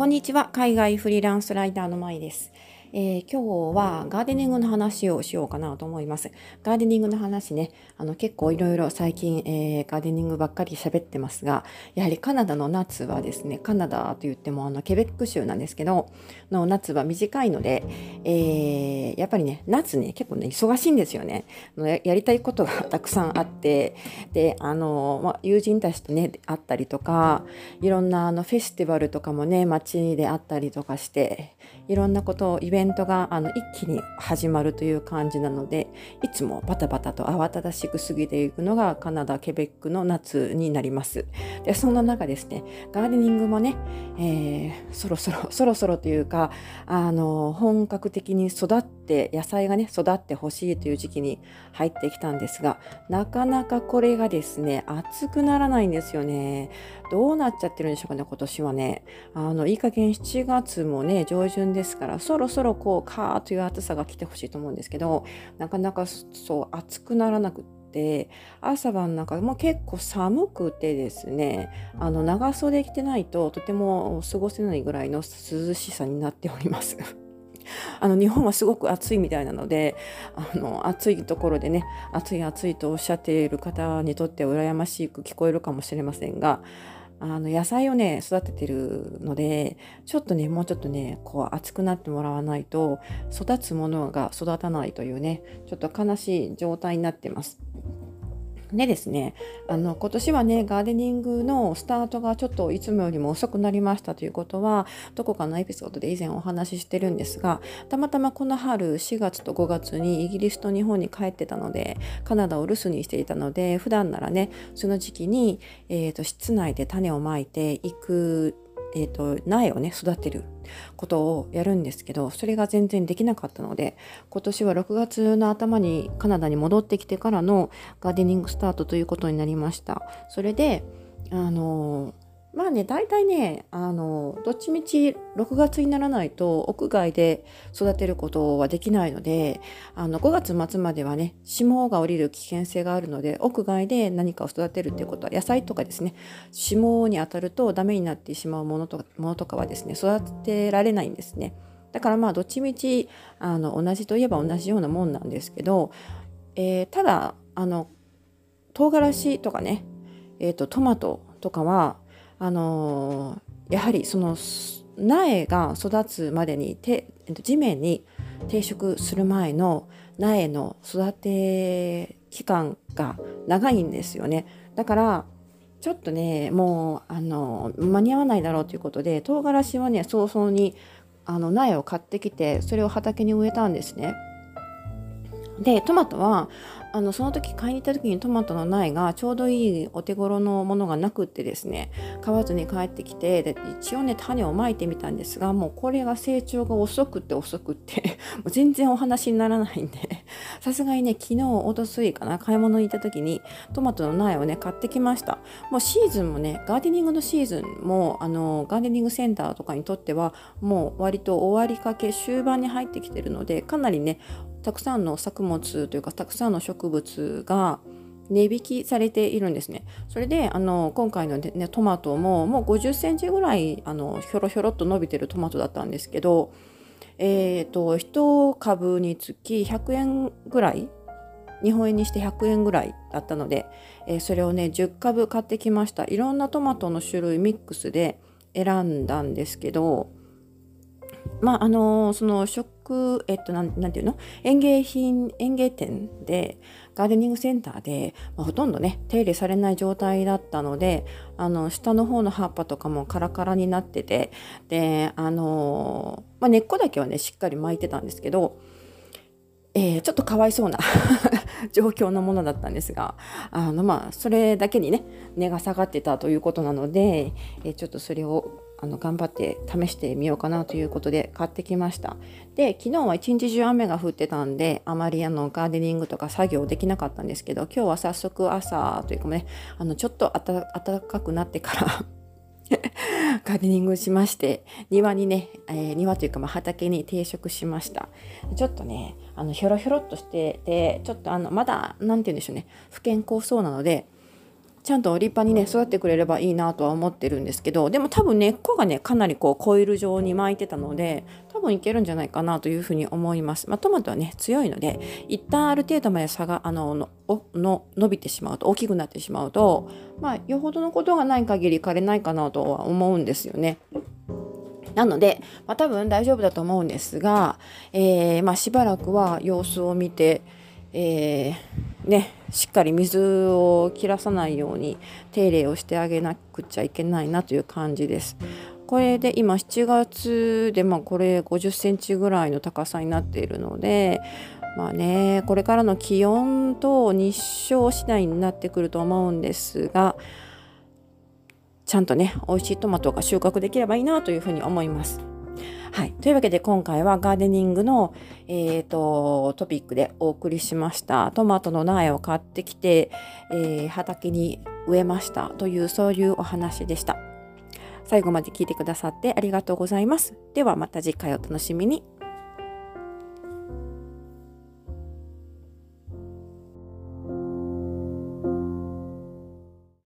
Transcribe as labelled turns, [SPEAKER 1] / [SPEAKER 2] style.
[SPEAKER 1] こんにちは。海外フリーランスライターのまいです。えー、今日はガーデニングの話をしようかなと思います。ガーデニングの話ね、あの結構いろいろ最近、えー、ガーデニングばっかり喋ってますが、やはりカナダの夏はですね、カナダと言ってもあのケベック州なんですけど、の夏は短いので、えー、やっぱりね、夏ね、結構ね、忙しいんですよね。ややりたいことがたくさんあって、で、あの、まあ、友人たちとね、会ったりとか、いろんなあのフェスティバルとかもね、街であったりとかして、いろんなことをイベントベントがあの一気に始まるという感じなのでいつもバタバタと慌ただしく過ぎていくのがカナダケベックの夏になります。でそんな中ですねガーデニングもね、えー、そろそろ そろそろというかあの本格的に育って野菜がね育ってほしいという時期に入ってきたんですがなかなかこれがですね暑くならないんですよね。どうなっちゃってるんでしょうかね今年はね。あのいい加減7月もね上旬ですからそろそろこうカーという暑さが来てほしいと思うんですけどなかなかそう暑くならなくって朝晩なんかもう結構寒くてですねあの長袖着てないととても過ごせないぐらいの涼しさになっております。あの日本はすごく暑いみたいなのであの暑いところでね暑い暑いとおっしゃっている方にとっては羨ましく聞こえるかもしれませんがあの野菜をね育ててるのでちょっとねもうちょっとねこう熱くなってもらわないと育つものが育たないというねちょっと悲しい状態になってます。でですね、あの今年はねガーデニングのスタートがちょっといつもよりも遅くなりましたということはどこかのエピソードで以前お話ししてるんですがたまたまこの春4月と5月にイギリスと日本に帰ってたのでカナダを留守にしていたので普段ならねその時期に、えーと室内で種をまいていくえーと、苗をね育てることをやるんですけどそれが全然できなかったので今年は6月の頭にカナダに戻ってきてからのガーデニングスタートということになりました。それであのまあね、大体ね、あの、どっちみち6月にならないと屋外で育てることはできないので、あの、5月末まではね、霜が降りる危険性があるので、屋外で何かを育てるっていうことは、野菜とかですね、霜に当たるとダメになってしまうものとかものとかはですね、育てられないんですね。だからまあ、どっちみち、あの、同じといえば同じようなもんなんですけど、えー、ただ、あの、唐辛子とかね、えっ、ー、と、トマトとかは、あのー、やはりその苗が育つまでに地面に定食する前の苗の育て期間が長いんですよねだからちょっとねもうあの間に合わないだろうということで唐辛子はね早々にあの苗を買ってきてそれを畑に植えたんですね。でトマトはあのその時買いに行った時にトマトの苗がちょうどいいお手頃のものがなくってですね買わずに帰ってきてで一応ね種をまいてみたんですがもうこれが成長が遅くって遅くって もう全然お話にならないんでさすがにね昨日おとすいかな買い物に行った時にトマトの苗をね買ってきました。もうシーズンもねガーデニングのシーズンもあのガーデニングセンターとかにとってはもう割と終わりかけ終盤に入ってきてるのでかなりねたくさんの作物というかたくさんの植物が値引きされているんですね。それであの今回の、ね、トマトももう50センチぐらいあのひょろひょろっと伸びてるトマトだったんですけど、えーと、1株につき100円ぐらい日本円にして100円ぐらいだったので、えー、それをね10株買ってきましたいろんなトマトの種類ミックスで選んだんですけどまああのその食えっとなんなんていうの？園芸品園芸店でガーデニングセンターで、まあ、ほとんどね手入れされない状態だったのであの下の方の葉っぱとかもカラカラになっててであの、まあ、根っこだけはねしっかり巻いてたんですけどえー、ちょっとかわいそうな 状況のものだったんですがあのまあそれだけにね値が下がってたということなので、えー、ちょっとそれをあの頑張って試してみようかなということで買ってきました。で昨日は一日中雨が降ってたんであまりあのガーデニングとか作業できなかったんですけど今日は早速朝というかねあのちょっと暖かくなってから ガーデニングしまして庭にね、えー、庭というかまあ畑に定食しました。ちょっとねあのひょろひょろっとしててちょっとあのまだ何て言うんでしょうね不健康そうなのでちゃんと立派にね育ってくれればいいなとは思ってるんですけどでも多分根っこがねかなりこうコイル状に巻いてたので多分いけるんじゃないかなというふうに思います。まあ、トマトはね強いので一旦ある程度まで差があののの伸びてしまうと大きくなってしまうとまあよほどのことがない限り枯れないかなとは思うんですよね。なので、まあ、多分大丈夫だと思うんですが、えー、まあ、しばらくは様子を見て、えー、ね、しっかり水を切らさないように手入れをしてあげなくちゃいけないなという感じです。これで今7月でまあこれ50センチぐらいの高さになっているのでまあねこれからの気温と日照次第になってくると思うんですがちゃんとね美味しいトマトが収穫できればいいなというふうに思います。はい。というわけで今回はガーデニングの、えーと、トピックでお送りしました。トマトの苗を買ってきて、えー、畑に植えましたというそういうお話でした。最後まで聞いてくださってありがとうございます。ではまた次回お楽しみに。